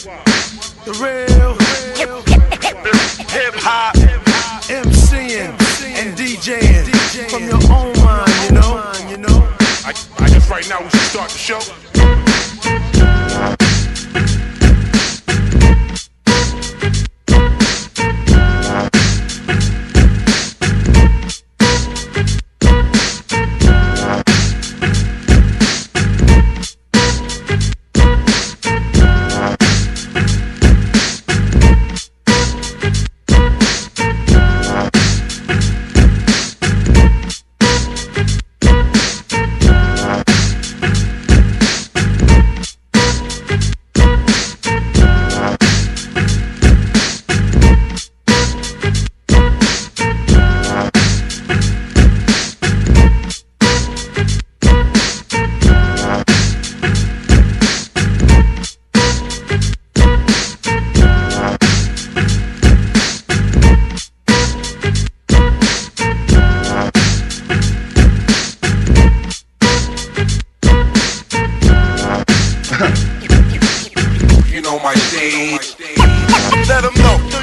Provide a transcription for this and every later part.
The real, hip hop, MCing and DJing from your own mind, you know. I, I guess right now we should start the show. Let them know.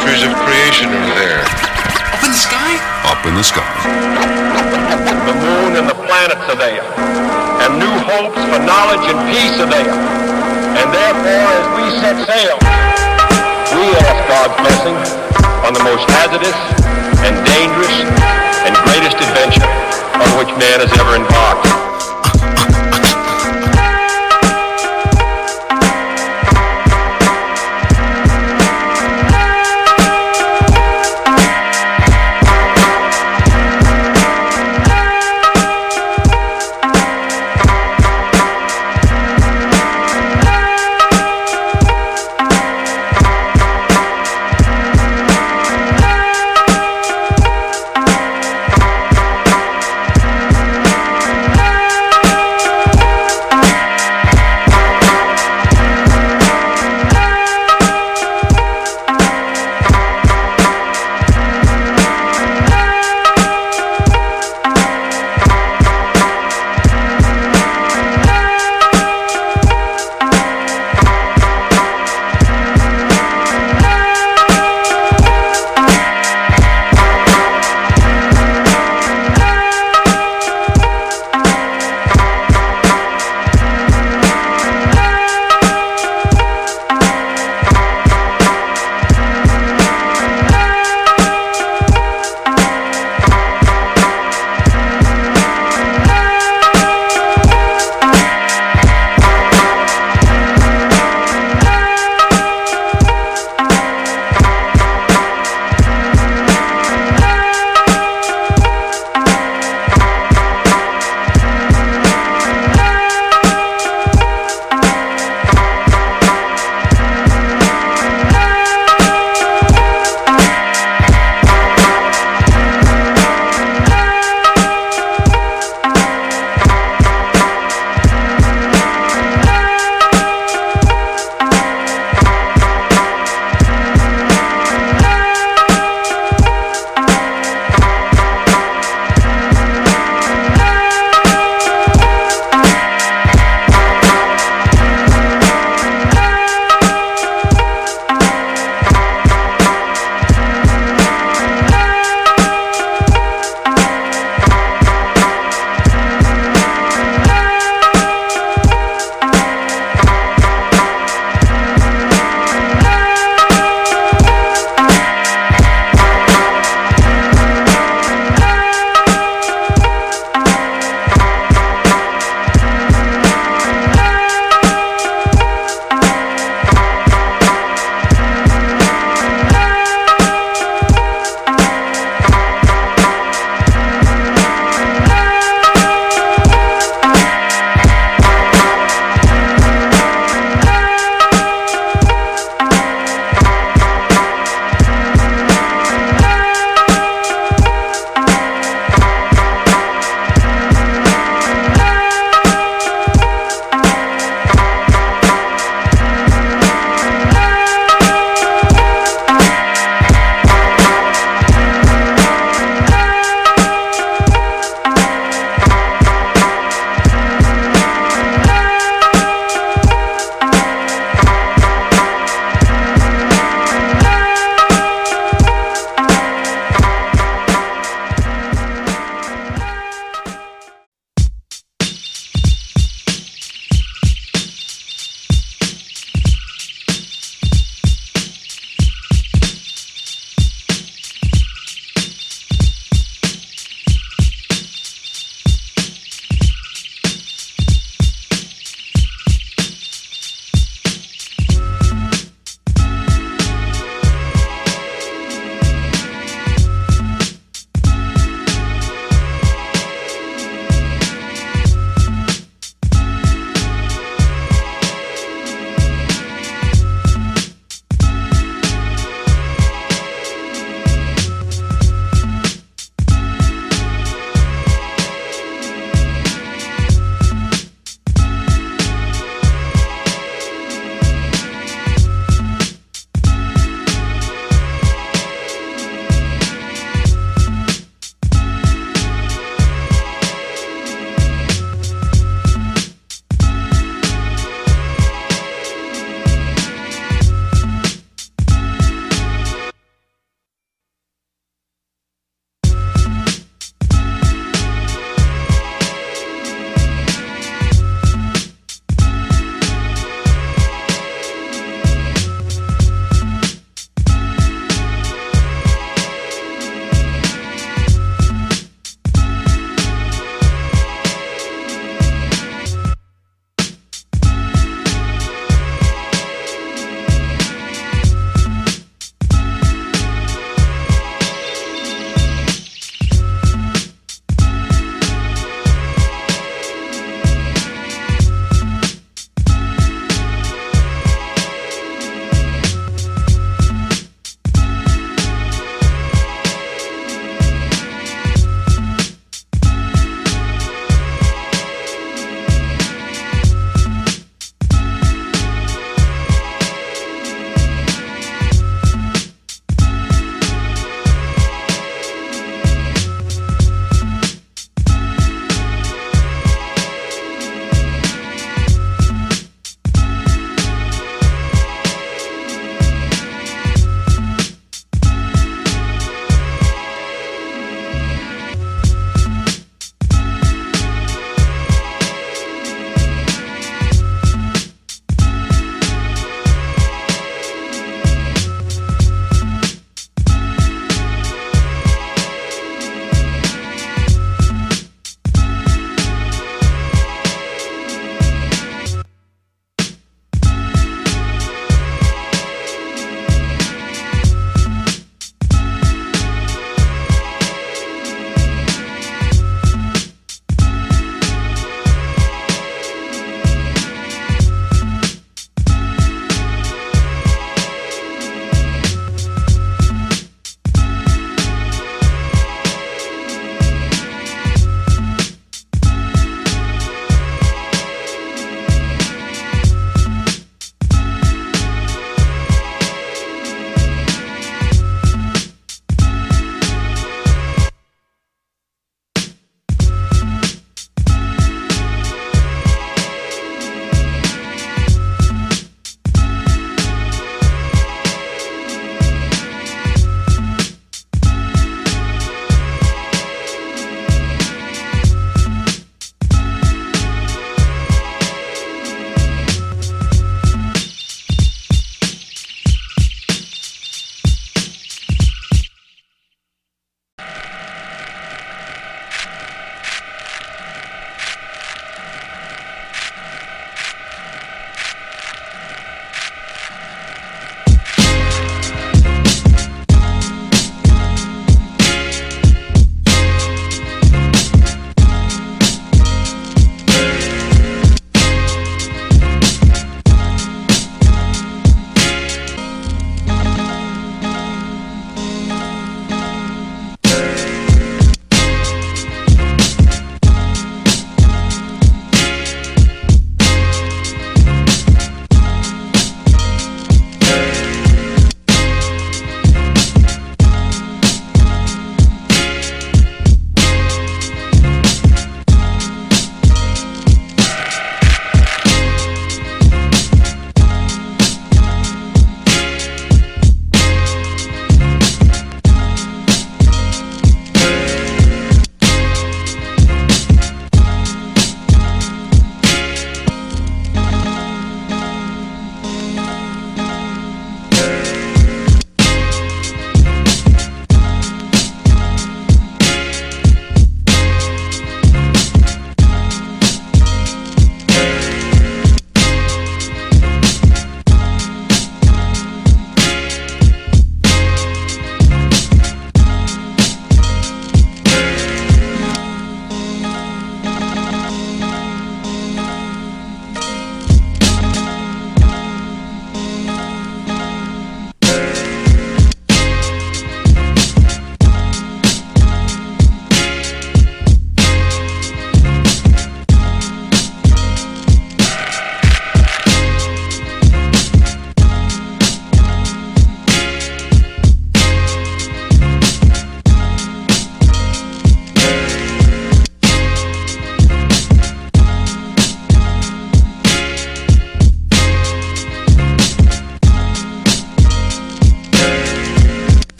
Mysteries of creation are there. Up in the sky? Up in the sky. The moon and the planets are there. And new hopes for knowledge and peace are there. And therefore, as we set sail, we ask God's blessing on the most hazardous and dangerous and greatest adventure on which man has ever embarked.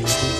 next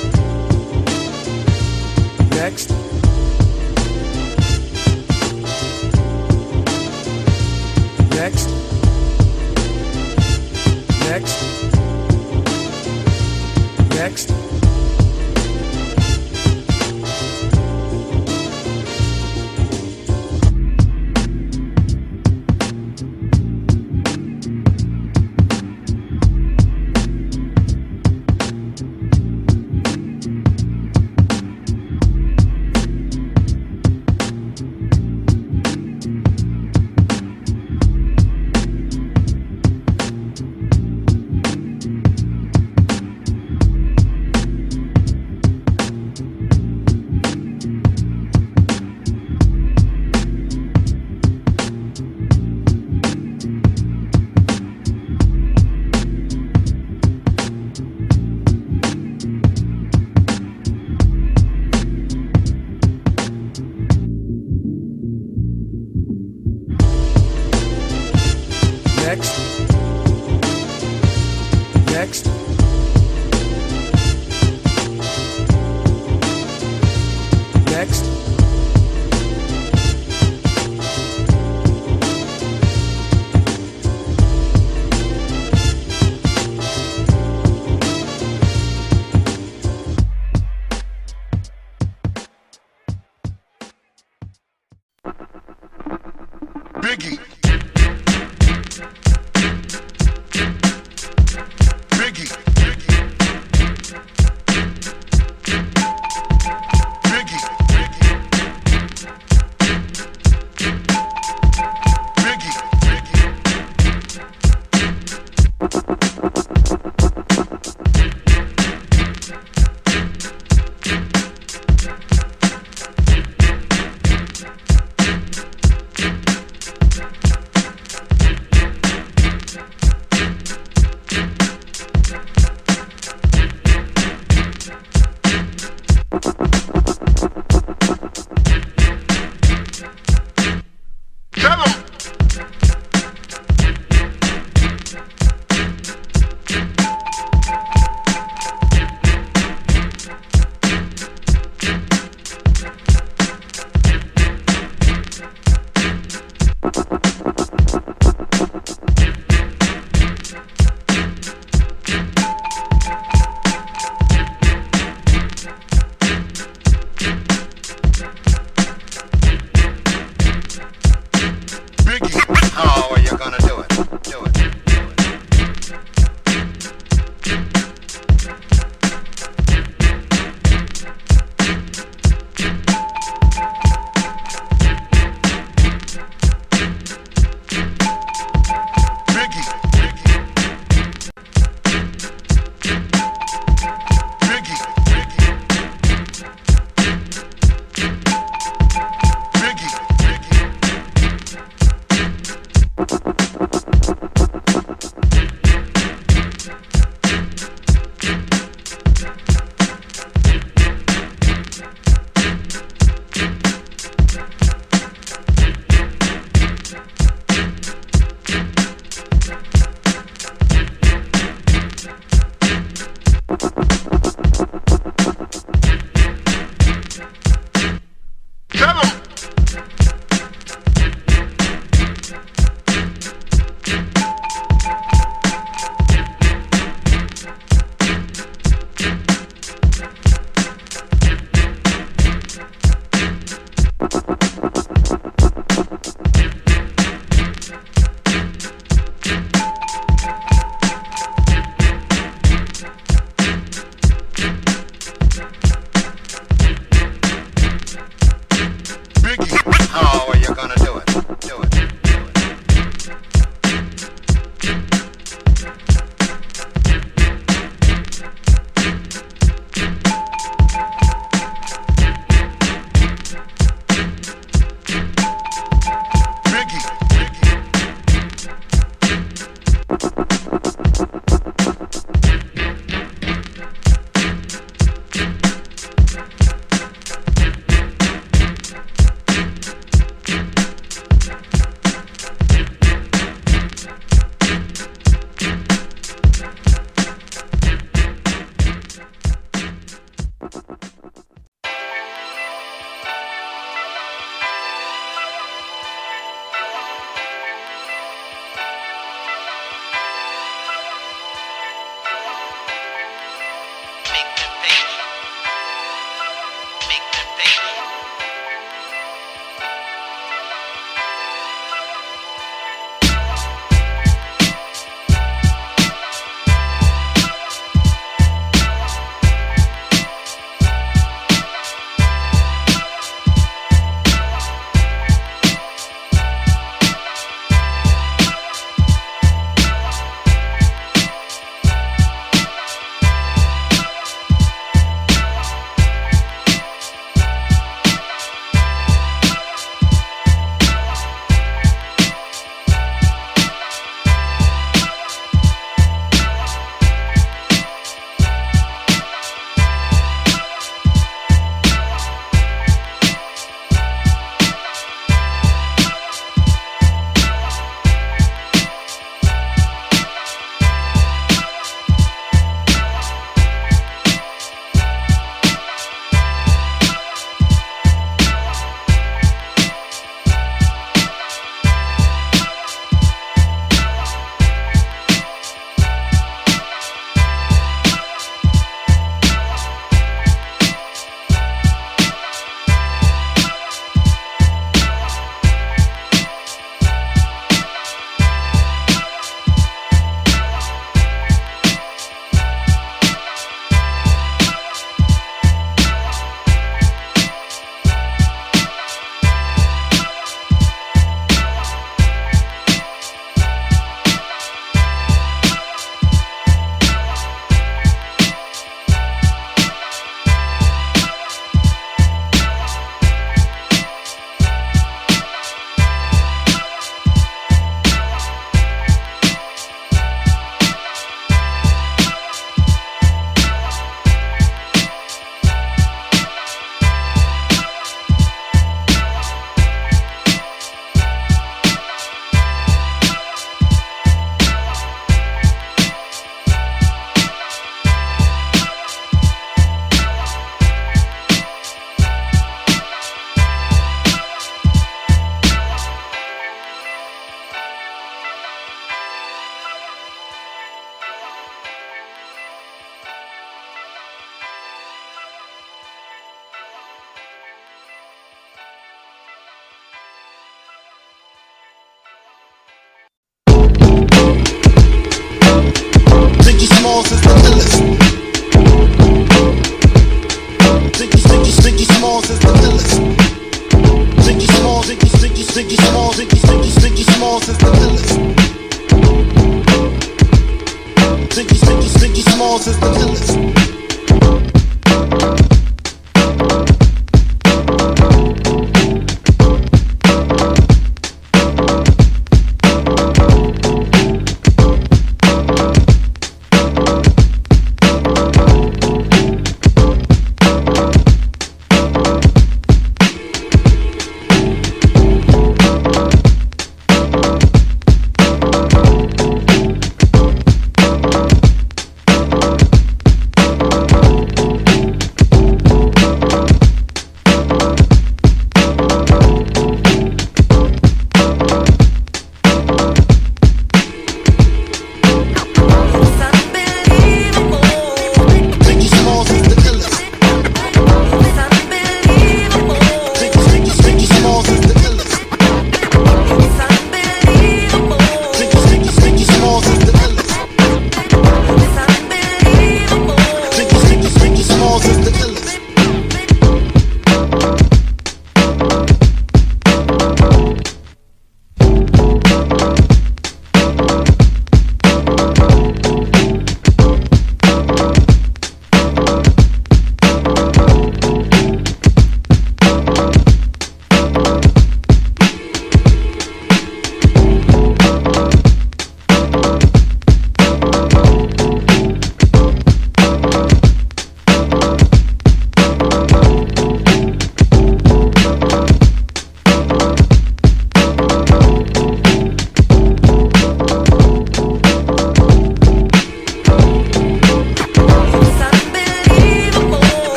Tell 'em.